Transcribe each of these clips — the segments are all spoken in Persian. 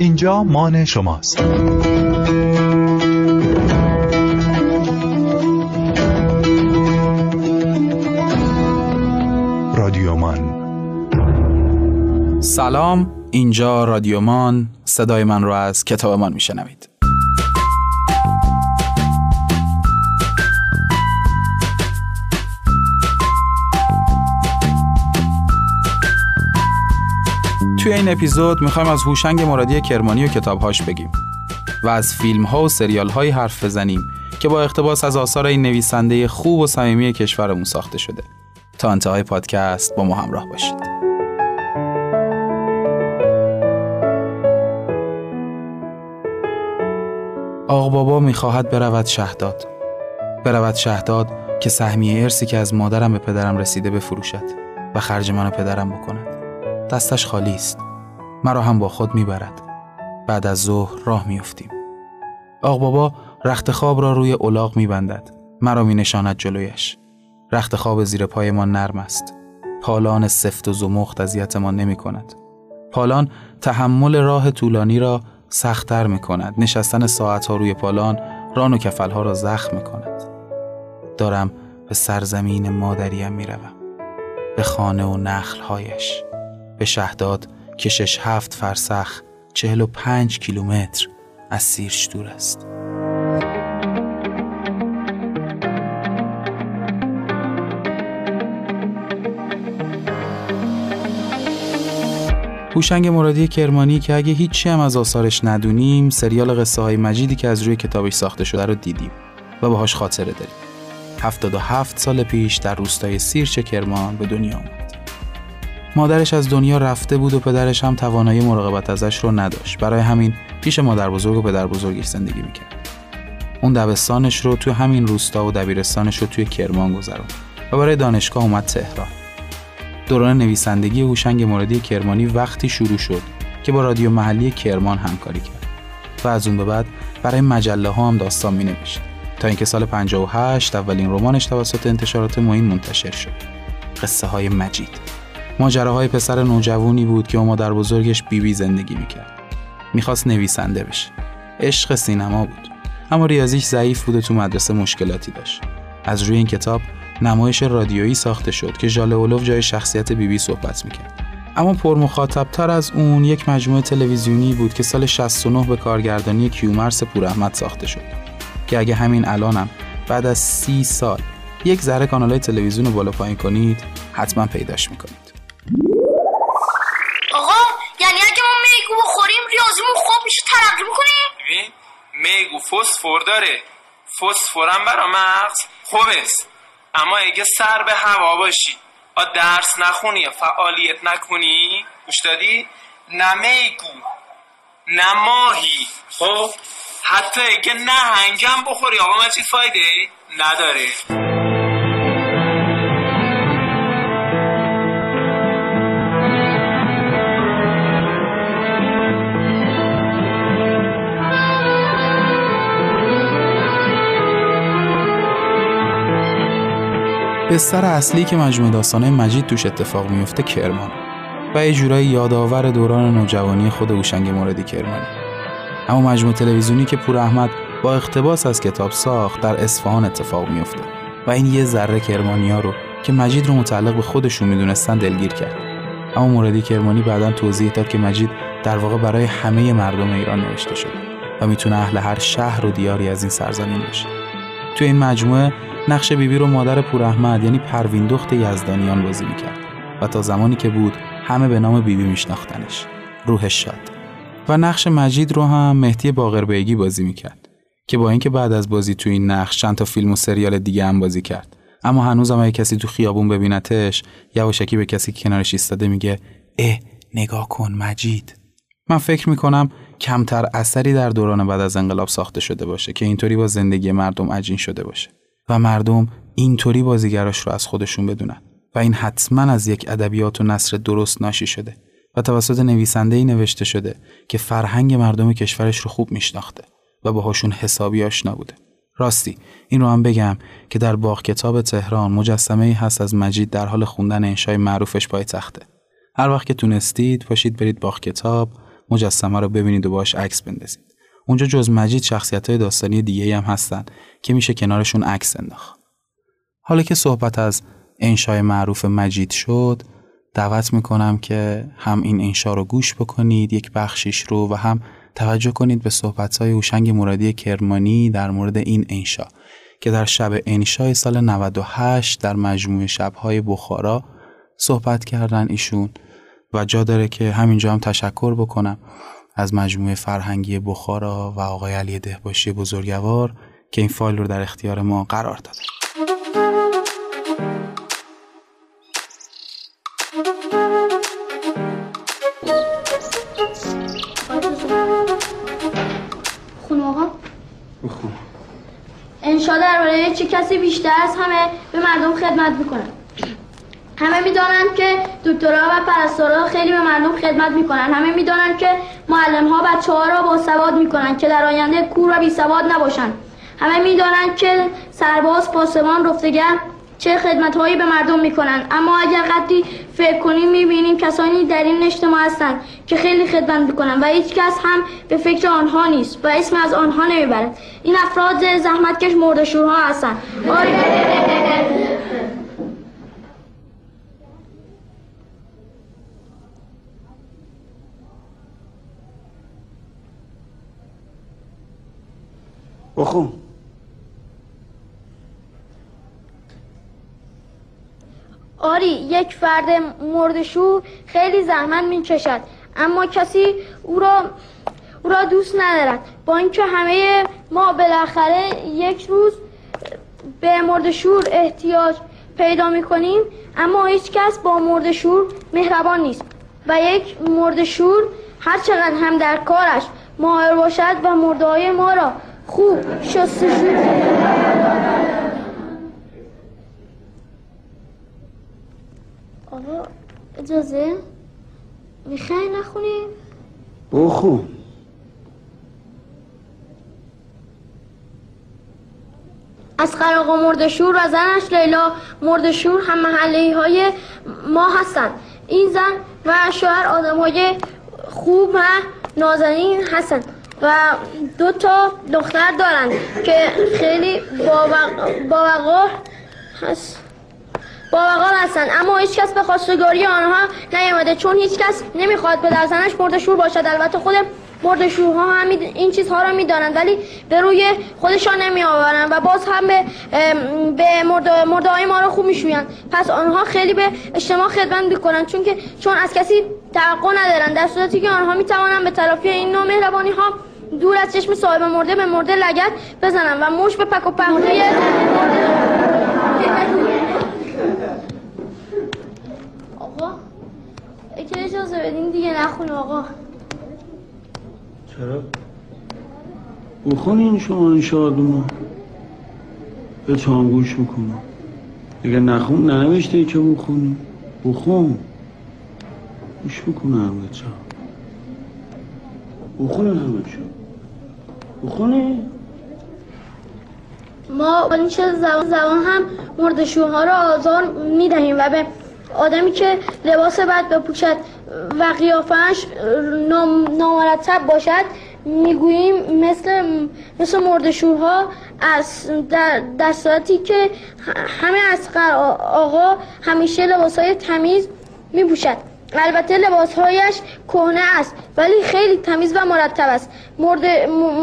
اینجا مان شماست. رادیومان سلام اینجا رادیومان صدای من رو از کتابمان میشنوید. توی این اپیزود می‌خوایم از هوشنگ مرادی کرمانی و کتابهاش بگیم و از فیلم ها و سریال های حرف بزنیم که با اقتباس از آثار این نویسنده خوب و صمیمی کشورمون ساخته شده. تا انتهای پادکست با ما همراه باشید. آق بابا می‌خواهد برود شهداد. برود شهداد که سهمیه ارسی که از مادرم به پدرم رسیده بفروشد و خرج من پدرم بکند. دستش خالی است. مرا هم با خود می‌برد. بعد از ظهر راه میافتیم. آق بابا رخت خواب را روی الاغ میبندد. مرا می نشاند جلویش. رخت خواب زیر پای ما نرم است. پالان سفت و زمخت اذیتمان نمی کند پالان تحمل راه طولانی را سختتر می کند نشستن ساعتها روی پالان ران و کفلها را زخم می کند دارم به سرزمین مادریم می روم. به خانه و نخلهایش. به شهداد که شش هفت فرسخ چهل و پنج کیلومتر از سیرش دور است. هوشنگ مرادی کرمانی که اگه هیچی هم از آثارش ندونیم سریال قصه های مجیدی که از روی کتابش ساخته شده رو دیدیم و باهاش خاطره داریم. 77 سال پیش در روستای سیرچ کرمان به دنیا آمد. مادرش از دنیا رفته بود و پدرش هم توانایی مراقبت ازش رو نداشت. برای همین پیش مادر بزرگ و پدر بزرگش زندگی می‌کرد. اون دبستانش رو توی همین روستا و دبیرستانش رو توی کرمان گذروند و برای دانشگاه اومد تهران. دوران نویسندگی هوشنگ مرادی کرمانی وقتی شروع شد که با رادیو محلی کرمان همکاری کرد و از اون به بعد برای مجله ها هم داستان می نوشت تا اینکه سال 58 اولین رمانش توسط انتشارات معین منتشر شد. قصه های مجید. ماجراهای پسر نوجوانی بود که اما در بزرگش بیبی بی زندگی می‌کرد. می‌خواست نویسنده بشه. عشق سینما بود. اما ریاضیش ضعیف بود و تو مدرسه مشکلاتی داشت. از روی این کتاب نمایش رادیویی ساخته شد که ژاله اولوف جای شخصیت بیبی بی صحبت می‌کرد. اما پر تر از اون یک مجموعه تلویزیونی بود که سال 69 به کارگردانی کیومرس پوراحمد ساخته شد. که اگه همین الانم بعد از سی سال یک ذره کانالای تلویزیون رو بالا پایین کنید حتما پیداش می‌کنید. میگو بخوریم ریاضیمون خوب میشه ترقی می‌کنیم. ببین میگو فسفر داره. فسفرم برا مغز خوبه. اما اگه سر به هوا باشی آ درس نخونی فعالیت نکنی. گوش دادی؟ نمیگو نماهی خب؟ حتی اگه نه هنگم بخوری. آقا چیز فایده نداره. بستر اصلی که مجموعه داستانه مجید توش اتفاق میفته کرمان و یه جورایی یادآور دوران نوجوانی خود هوشنگ موردی کرمانی. اما مجموعه تلویزیونی که پور احمد با اقتباس از کتاب ساخت در اصفهان اتفاق میفته و این یه ذره کرمانیا رو که مجید رو متعلق به خودشون می‌دونستن دلگیر کرد. اما موردی کرمانی بعدا توضیح داد که مجید در واقع برای همه مردم ایران نوشته شده و می‌تونه اهل هر شهر و دیاری از این سرزمین باشه. تو این مجموعه نقش بیبی رو مادر پوراحمد یعنی پروین دخت یزدانیان بازی می‌کرد. و تا زمانی که بود همه به نام بیبی میشناختنش. روحش شاد. و نقش مجید رو هم مهدی باقربیگی بازی می‌کرد. که با اینکه بعد از بازی تو این نقش چند تا فیلم و سریال دیگه هم بازی کرد. اما هنوز هم اگه کسی تو خیابون ببینتش یواشکی به کسی کنارش ایستاده میگه اه نگاه کن مجید. من فکر می‌کنم کمتر اثری در دوران بعد از انقلاب ساخته شده باشه که اینطوری با زندگی مردم عجین شده باشه. و مردم اینطوری بازیگراش رو از خودشون بدونن و این حتما از یک ادبیات و نصر درست ناشی شده و توسط نویسنده ای نوشته شده که فرهنگ مردم کشورش رو خوب میشناخته و باهاشون حسابی آشنا بوده. راستی این رو هم بگم که در باغ کتاب تهران مجسمه ای هست از مجید در حال خوندن انشای معروفش پای تخته. هر وقت که تونستید پاشید برید باغ کتاب مجسمه رو ببینید و باش عکس بندازید. اونجا جز مجید شخصیت های داستانی دیگه هم هستن که میشه کنارشون عکس انداخت. حالا که صحبت از انشای معروف مجید شد دعوت می‌کنم که هم این انشا رو گوش بکنید یک بخشیش رو و هم توجه کنید به صحبتهای هوشنگ مرادی کرمانی در مورد این انشا که در شب انشای سال 98 در مجموعه شبهای بخارا صحبت کردن ایشون و جا داره که همینجا هم تشکر بکنم از مجموعه فرهنگی بخارا و آقای علی دهباشی بزرگوار که این فایل رو در اختیار ما قرار درباره چه کسی بیشتر از همه به مردم خدمت می‌کنن همه می‌دانند که دکترها و پرستارا خیلی به مردم خدمت می‌کنن. همه می‌دانند که معلم ها بچه ها را با سواد می‌کنن که در آینده کور و بی سواد نباشند. همه می‌دانند که سرباز پاسبان رفتگر چه خدمت هایی به مردم می‌کنن اما اگر قدری فکر کنیم می‌بینیم کسانی در این اجتماع هستند که خیلی خدمت می‌کنن و هیچ کس هم به فکر آنها نیست و اسم از آنها نمی‌برد. این افراد زحمتکش مردشورها هستند. آره. بخون. آری یک فرد مردشو خیلی زحمت می‌کشد اما کسی او را او را دوست ندارد. با اینکه همه ما بالاخره یک روز به مردشور احتیاج پیدا می‌کنیم اما هیچ کس با مردشور مهربان نیست و یک مردشور هر چقدر هم در کارش ماهر باشد و مرده ما را خوب شستشو آقا اجازه؟ می‌خوای نخونیم بخون. از آقا مردشور و زنش لیلا مردشور هم محلی های ما هستند این زن و شوهر آدم های خوب و نازنین هستند و دو تا دختر دارند که خیلی باوقار هست. باوقار هستند اما هیچ کس به خواستگاری آنها نیامده چون هیچ کس نمی‌خواد به زنش مرد شور باشد. البته خود مرد شورها هم این چیزها را می‌دانند ولی به روی خودشان نمی آورند و باز هم به به مرد های ما را خوب میشویند. پس آنها خیلی به اجتماع خدمت می‌کنند چون که چون از کسی توقع ندارند. در صورتی که آنها می‌توانند به تلافی این نوع مهربانی ها دور از چشم صاحب مرده به مرده لگت بزنن و موش به پک و پهنه آقا بدین دیگه نخون آقا. چرا؟ بخونین شما این شادونو. به هم گوش می‌کنم. اگه نخون ننوشته ای که بخونی. بخون. گوش می‌کنم بچه بخونین همه شد بخونی؟ ما با این زبان زبان هم مردشوها را آزار می‌دهیم و به آدمی که لباس بد بپوشد و قیافش نامرتب باشد. می‌گوییم مثل مثل مردشورها از در, در صورتی که همه از آقا همیشه لباس های تمیز میپوشد. البته لباسهایش کهنه است ولی خیلی تمیز و مرتب است. مرد,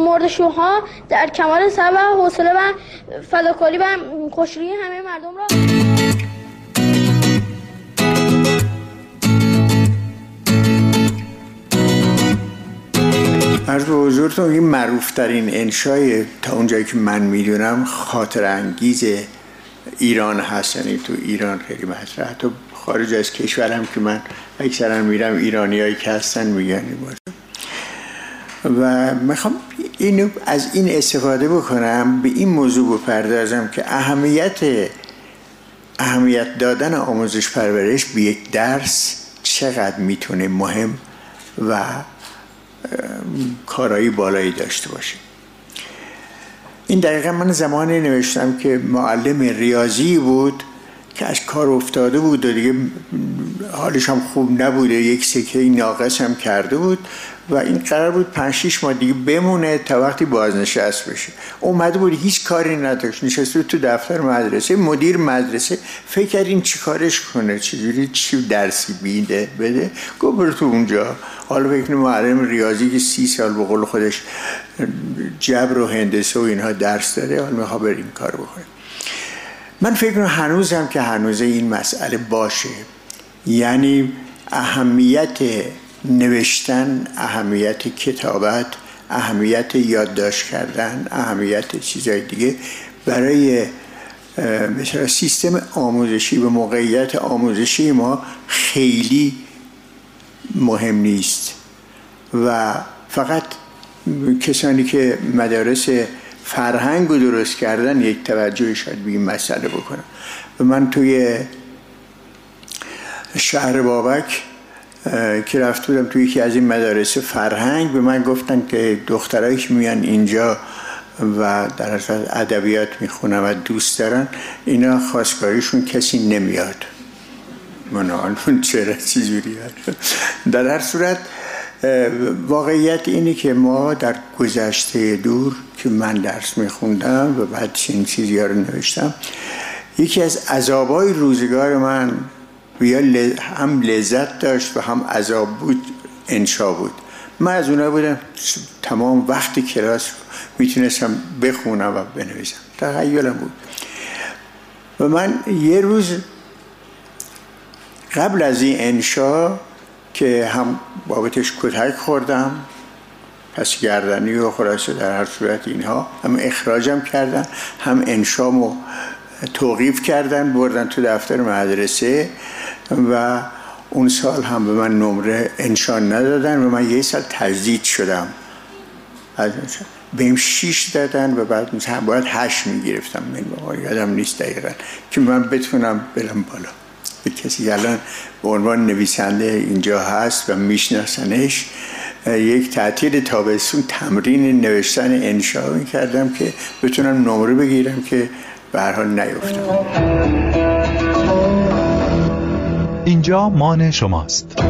مرد شوها در کمال صبر و حوصله و فداکاری و خوشرویی همه مردم را از به حضورتون این معروف ترین انشای تا اونجایی که من می‌دونم خاطر انگیز ایران هست. یعنی تو ایران خیلی مطرح. تو خارج از کشورم که من اکثرا میرم ایرانیایی که هستن میگن و می‌خوام اینو از این استفاده بکنم به این موضوع بپردازم که اهمیت اهمیت دادن آموزش پرورش به یک درس چقدر می‌تونه مهم و کارایی بالایی داشته باشه. این دقیقا من زمانی نوشتم که معلم ریاضی بود که از کار افتاده بود و دیگه حالش هم خوب نبوده. یک سکه ناقص هم کرده بود. و این قرار بود پنج شیش ماه دیگه بمونه تا وقتی بازنشست بشه. اومده بود هیچ کاری نداشت. نشسته تو دفتر مدرسه مدیر مدرسه. فکر کرد این چی کارش کنه؟ چجوری چی درسی بیده؟ بده؟ گفت برو تو اونجا. حالا فکر معلم ریاضی که سی سال به قول خودش جبر و هندسه و اینها درس داره حالا می‌خواد بر این کار بکنه. من فکر کنم هنوزم که هنوز این مسئله باشه. یعنی اهمیت نوشتن اهمیت کتابت اهمیت یادداشت کردن اهمیت چیزهای دیگه برای مثلا سیستم آموزشی و موقعیت آموزشی ما خیلی مهم نیست و فقط کسانی که مدارس فرهنگ رو درست کردن یک توجه شاید به این مسئله بکنم. و من توی شهر بابک که رفت بودم توی یکی از این مدارس فرهنگ به من گفتن که دخترایی که میان اینجا و در اصل ادبیات می‌خونن و دوست دارن اینا خواستگاریشون کسی نمیاد. من چرا چیزوری در هر صورت واقعیت اینه که ما در گذشته دور که من درس میخوندم و بعد این چیزی رو نوشتم یکی از عذابای روزگار من یا هم لذت داشت و هم عذاب بود انشا بود. من از اونها بودم تمام وقت کلاس می‌تونستم بخونم و بنویسم. تخیلم بود. و من یه روز قبل از این انشا که هم بابتش کتک خوردم پس گردنی و خلاصه در هر صورت اینها هم اخراجم کردن هم انشامو توقیف کردن بردن تو دفتر مدرسه. و اون سال هم به من نمره انشان ندادن و من یه سال تزدید شدم. از بهم شیش دادن و بعد مثلا باید هشت می‌گرفتم. من یادم نیست دقیقا. که من بتونم برم بالا. به کسی الان به عنوان نویسنده اینجا هست و میشناسنش یک تعطیل تابستون تمرین نوشتن انشا کردم که بتونم نمره بگیرم که به هر حال نیفتم. اینجا مان شماست.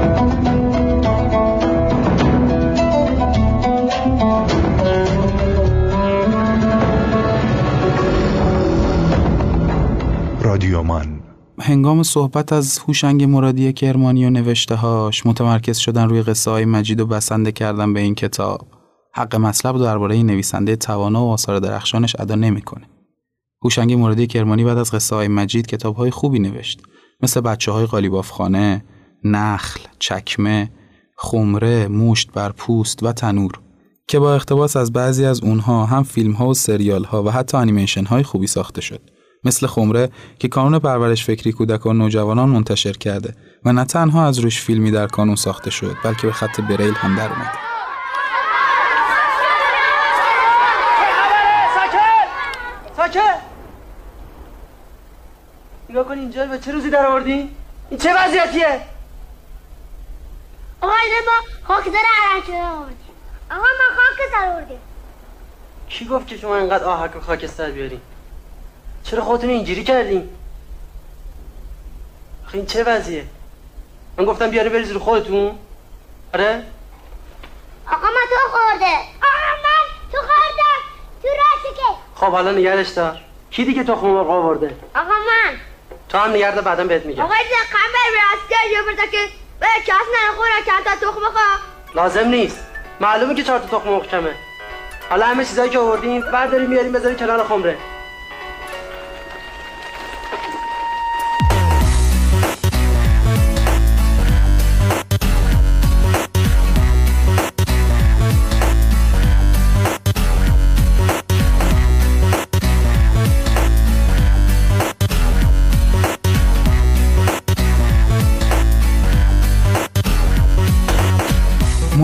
رادیو مان. هنگام صحبت از هوشنگ مرادی کرمانی و نوشته هاش متمرکز شدن روی قصه های مجید و بسنده کردن به این کتاب حق مطلب درباره نویسنده توانا و آثار درخشانش ادا نمی‌کنه. هوشنگ مرادی کرمانی بعد از قصه های مجید کتاب های خوبی نوشت. مثل بچه های قالیبافخانه، نخل، چکمه، خمره، موشت بر پوست و تنور که با اقتباس از بعضی از اونها هم فیلم ها و سریال ها و حتی انیمیشن های خوبی ساخته شد. مثل خمره که کانون پرورش فکری کودکان و نوجوانان منتشر کرده و نه تنها از روش فیلمی در کانون ساخته شد بلکه به خط بریل هم در اومد. ساکت نگاه کن اینجا به چه روزی در آوردی؟ این چه وضعیتیه؟ آقا اینه ما خاک در عرق آوردیم آقا ما خاک آوردیم کی گفت که شما اینقدر آهک و خاکستر بیارین؟ چرا خودتون اینجوری کردین؟ آخه این چه وضعیه؟ من گفتم بیاری بریز رو خودتون؟ آره؟ آقا من تو خورده آقا من تو خوردم تو راسته که خب حالا نگرش دار کی دیگه تخم مرغ آورده؟ آقا تو هم نگرده بعدا بهت میگم. آقا این قمر راسته یه برده که به کس نخوره چند تا تخم خواه لازم نیست. معلومه که چهار تا تخم مرغ کمه. حالا همه چیزایی که آوردین بعد داریم میاریم بذاری کنار خمره.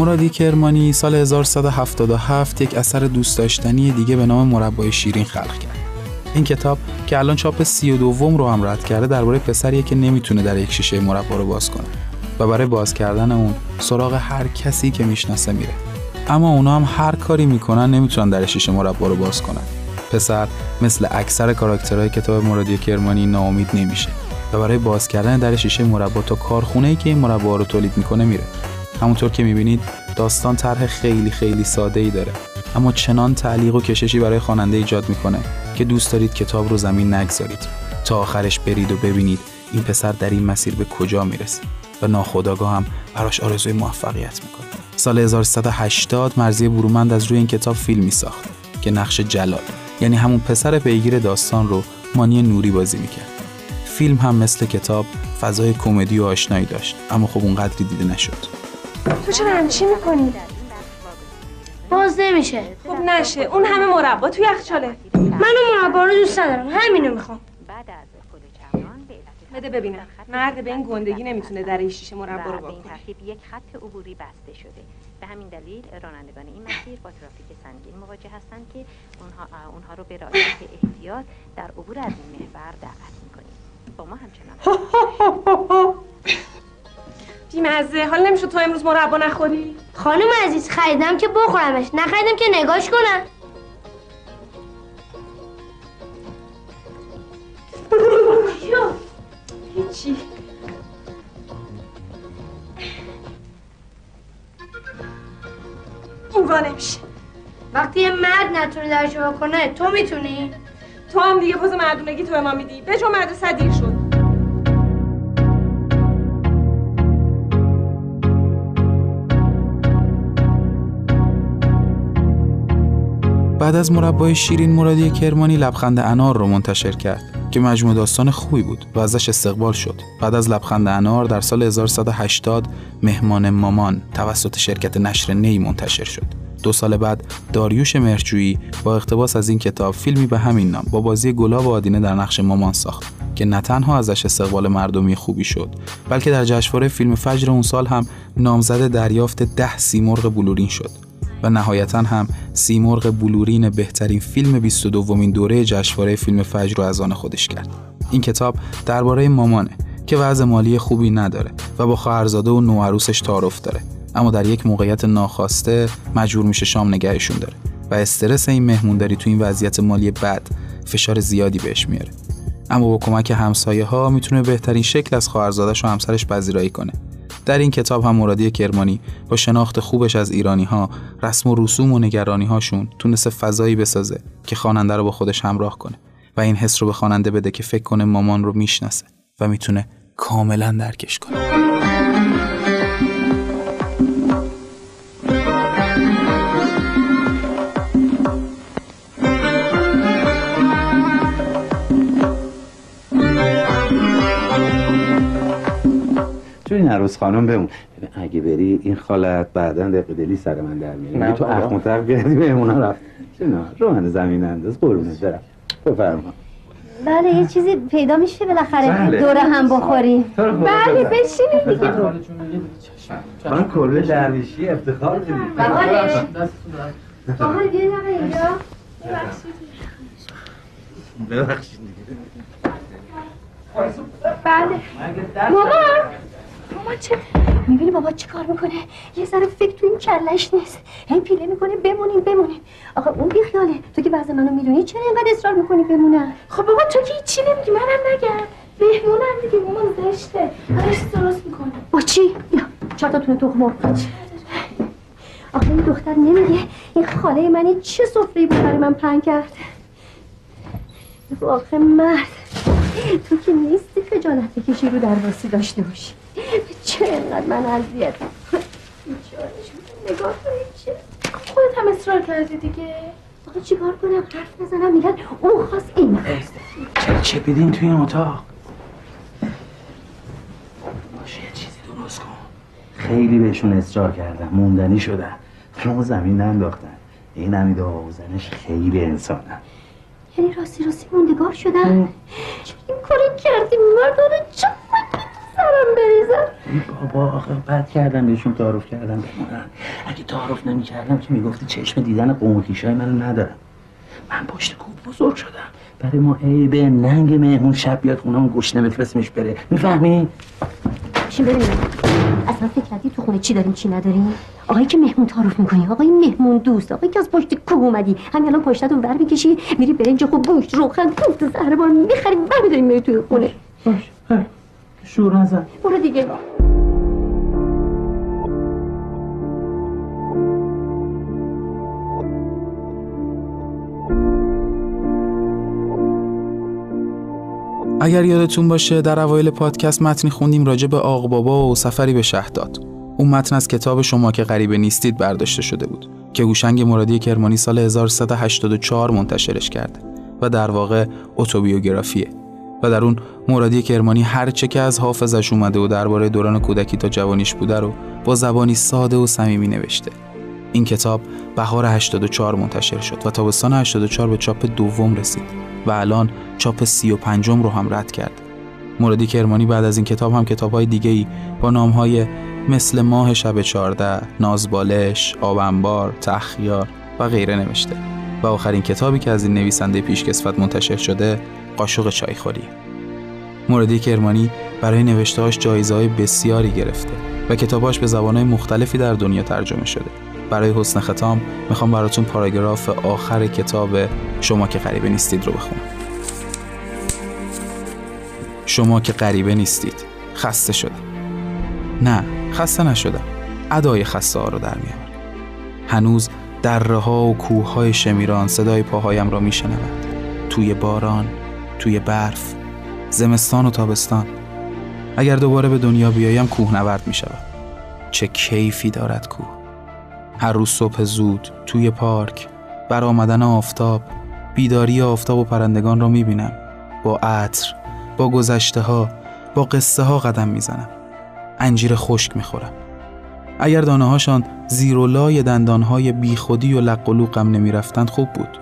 مرادی کرمانی سال 1177 یک اثر دوست داشتنی دیگه به نام مربای شیرین خلق کرد. این کتاب که الان چاپ سی و دوم رو هم رد کرده درباره پسریه که نمی‌تونه در یک شیشه مربا رو باز کنه و برای باز کردن اون سراغ هر کسی که می‌شناسه میره. اما اونا هم هر کاری می‌کنن نمی‌تونن در شیشه مربا رو باز کنن. پسر مثل اکثر کاراکترهای کتاب مرادی کرمانی ناامید نمیشه و برای باز کردن در شیشه مربا تا کارخونه ای که این مربا رو تولید می‌کنه میره همونطور که می‌بینید داستان طرح خیلی خیلی ساده ای داره. اما چنان تعلیق و کششی برای خواننده ایجاد می‌کنه که دوست دارید کتاب رو زمین نگذارید. تا آخرش برید و ببینید این پسر در این مسیر به کجا می‌رسه. و ناخداگاه هم براش آرزوی موفقیت می‌کنه. سال 1380 مرزی برومند از روی این کتاب فیلمی ساخت که نقش جلال یعنی همون پسر پیگیر داستان رو مانی نوری بازی می‌کرد. فیلم هم مثل کتاب فضای کمدی و آشنایی داشت اما خب اونقدری دیده نشد. تو چرا همچی می‌کنی؟ باز نمیشه. خب نشه اون همه مربا تو یخچاله. من اون مربا رو دوست ندارم همینو می‌خوام. بده ببینم. مرد به این گندگی نمی‌تونه در این شیشه مربا رو ترتیب یک خط عبوری بسته شده. به همین دلیل رانندگان این مسیر با ترافیک سنگین مواجه هستند که اونها, اونها رو به رعایت احتیاط در عبور از این محور دعوت می‌کنیم. با ما همچنان بیمزه. حال نمیشه تو امروز مربا نخوری؟ خانم عزیز خریدم که بخورمش. نخریدم که نگاش کنم. هیچی. این وا نمیشه. وقتی یه مرد نتونه درشو کنه تو می‌تونی؟ تو هم دیگه پوز مردونگی تو به ما میدی. به مدرسه دیر شد. بعد از مربای شیرین مرادی کرمانی لبخند انار رو منتشر کرد که مجموع داستان خوبی بود و ازش استقبال شد. بعد از لبخند انار در سال 1180 مهمان مامان توسط شرکت نشر نی منتشر شد. دو سال بعد داریوش مرجویی با اقتباس از این کتاب فیلمی به همین نام با بازی گلاب آدینه در نقش مامان ساخت که نه تنها ازش استقبال مردمی خوبی شد بلکه در جشنواره فیلم فجر اون سال هم نامزد دریافت ده سیمرغ بلورین شد. و نهایتا هم سیمرغ بلورین بهترین فیلم 22 دومین دوره جشنواره فیلم فجر رو از آن خودش کرد. این کتاب درباره مامانه که وضع مالی خوبی نداره و با خواهرزاده و نوعروسش تعارف داره. اما در یک موقعیت ناخواسته مجبور میشه شام نگهشون داره و استرس این مهمونداری تو این وضعیت مالی بد فشار زیادی بهش میاره. اما با کمک همسایه ها می‌تونه بهترین شکل از خواهرزادش و همسرش پذیرایی کنه. در این کتاب هم مرادی کرمانی با شناخت خوبش از ایرانی ها رسم و رسوم و نگرانی هاشون تونسته فضایی بسازه که خواننده رو با خودش همراه کنه و این حس رو به خواننده بده که فکر کنه مامان رو می‌شناسه و می‌تونه کاملا درکش کنه. عروس خانم بمون. اگه بری این خالت بعدا دقیقه دلی سر من در میاری. نه میگی تو. اخ متق کردی مهمونا رفت. چنا رو من زمین انداز قربونت برم. بفرما. بله یه چیزی پیدا میشه بالاخره. بله. دوره هم بخوریم. بله. بشینید دیگه. من کلبه درویشی افتخار کنید بله. آها بیا اینجا. ببخشید. دیگه بله مامان مامان چه می‌بینی بابا چه کار می‌کنه؟ یه ذره فکر تو این کلش نیست. هی پیله می‌کنه بمونیم بمونیم آخه اون بیخیاله. تو که وضع منو می‌دونی چرا اینقدر اصرار می‌کنی بمونم خب بابا تو که هیچی نمیگی. منم نگم. مهمونم دیگه. مامان زشته. هرش درست می‌کنه. با چی؟ یا چهار تا تونه تخم. آخه این دختر نمیگه. این خاله منی چه سفره بود برای من پهن کرد؟ آخه مرد تو که نیستی خجالت بکشی رو درواسی داشته باشی. چرا اینقدر من اذیت نگاه کنید چه؟ خودت هم اصرار کردی دیگه. آخه چیکار کنم؟ حرف نزنم میگن اون خواست این خواست چرا چپیدین توی این اتاق؟ باشه یه چیزی درست کن. خیلی بهشون اصرار کردم. موندنی شدن. اما زمین ننداختن. این حمید آقا و زنش خیلی انسانن. یعنی راستی راستی موندگار چه این کاری کردی؟ مردانه چه سرم بریزم. بابا آخه بد کردم بهشون تعارف کردم بمونن. اگه تعارف نمی کردم که می‌گفتی چشم دیدن قومکیشای منو ندارم من پشت کوب بزرگ شدم. برای ما عیبه ننگ مهمون شب بیاد خونمون گوش نمیفرستیمش بره. می‌فهمی؟ بشین ببینم اصلا فکر کردی تو خونه چی داریم چی نداریم؟ آقایی که مهمون تعارف می‌کنی آقای مهمون دوست آقایی که از پشت کوه اومدی. همین الان پشتتون ور می‌کشی میری برنج خوب گوشت روغن توت زهربان می‌خری برمیداری میری توی خونه. باش. شور نزن. برو دیگه. اگر یادتون باشه در اوایل پادکست متنی خوندیم راجع به آق بابا و سفری به شهداد اون متن از کتاب شما که غریبه نیستید برداشته شده بود که هوشنگ مرادی کرمانی سال 1384 منتشرش کرده و در واقع اتوبیوگرافیه. و در اون مرادی کرمانی هر چه که از حافظش اومده و درباره دوران کودکی تا جوانیش بوده رو با زبانی ساده و صمیمی نوشته این کتاب بهار 84 منتشر شد و تابستان 84 به چاپ دوم رسید و الان چاپ 35 رو هم رد کرد. مرادی کرمانی بعد از این کتاب هم کتاب‌های دیگه‌ای با نام‌های مثل ماه شب 14، نازبالش، آبنبار، تخیار و غیره نوشته و آخرین کتابی که از این نویسنده پیشکسوت منتشر شده قاشق چایخوری. مرادی کرمانی برای نوشتهاش جایزه‌های بسیاری گرفته و کتاباش به زبانهای مختلفی در دنیا ترجمه شده. برای حسن ختام می‌خوام براتون پاراگراف آخر کتاب شما که غریبه نیستید رو بخونم. شما که غریبه نیستید. خسته شده نه خسته نشدم. ادای خسته ها رو در میارم هنوز دره ها و کوه های شمیران صدای پاهایم را میشنود توی باران توی برف زمستان و تابستان. اگر دوباره به دنیا بیایم کوه نورد می چه کیفی دارد کوه. هر روز صبح زود توی پارک بر آمدن آفتاب بیداری آفتاب و پرندگان را می‌بینم. با عطر با گذشته ها با قصه ها قدم می‌زنم. انجیر خشک می‌خورم. اگر دانه هاشان زیر و لای دندان های بیخودی و لق و لوقم نمی‌رفتند خوب بود.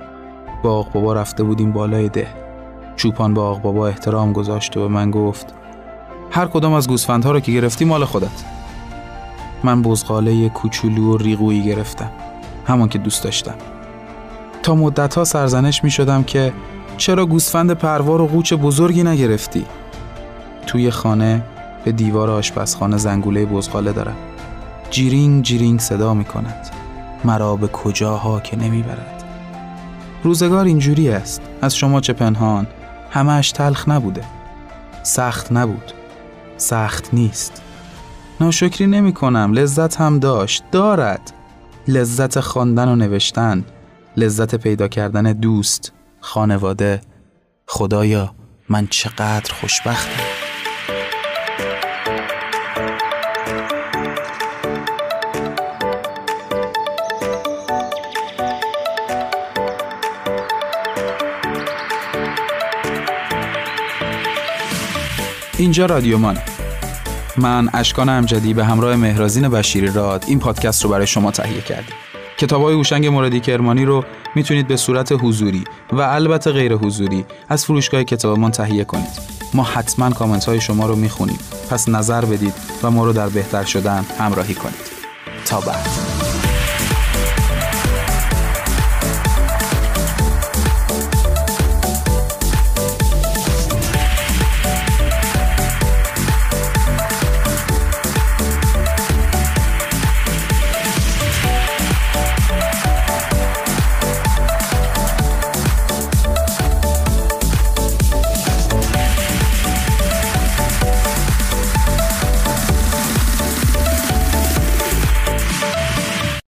با آق بابا رفته بودیم بالای ده. چوپان با آق بابا احترام گذاشت و به من گفت هر کدام از گوسفندها رو که گرفتی مال خودت. من بزغاله کوچولو و ریغویی گرفتم همون که دوست داشتم. تا مدت ها سرزنش می شدم که چرا گوسفند پروار و قوچ بزرگی نگرفتی؟ توی خانه به دیوار آشپزخانه زنگوله بزغاله دارم. جیرینگ جیرینگ صدا می کند مرا به کجاها که نمی برد روزگار اینجوری است. از شما چه پنهان؟ همهش تلخ نبوده. سخت نبود. سخت نیست. ناشکری نمی کنم لذت هم داشت. دارد. لذت خواندن و نوشتن لذت پیدا کردن دوست خانواده. خدایا من چقدر خوشبختم. اینجا رادیو مانه. من اشکان امجدی به همراه مهرازین بشیری راد این پادکست رو برای شما تهیه کردیم. کتاب های هوشنگ مرادی کرمانی رو می‌تونید به صورت حضوری و البته غیر حضوری از فروشگاه کتابمان تهیه کنید. ما حتما کامنت های شما رو می‌خونیم. پس نظر بدید و ما رو در بهتر شدن همراهی کنید. تا بعد.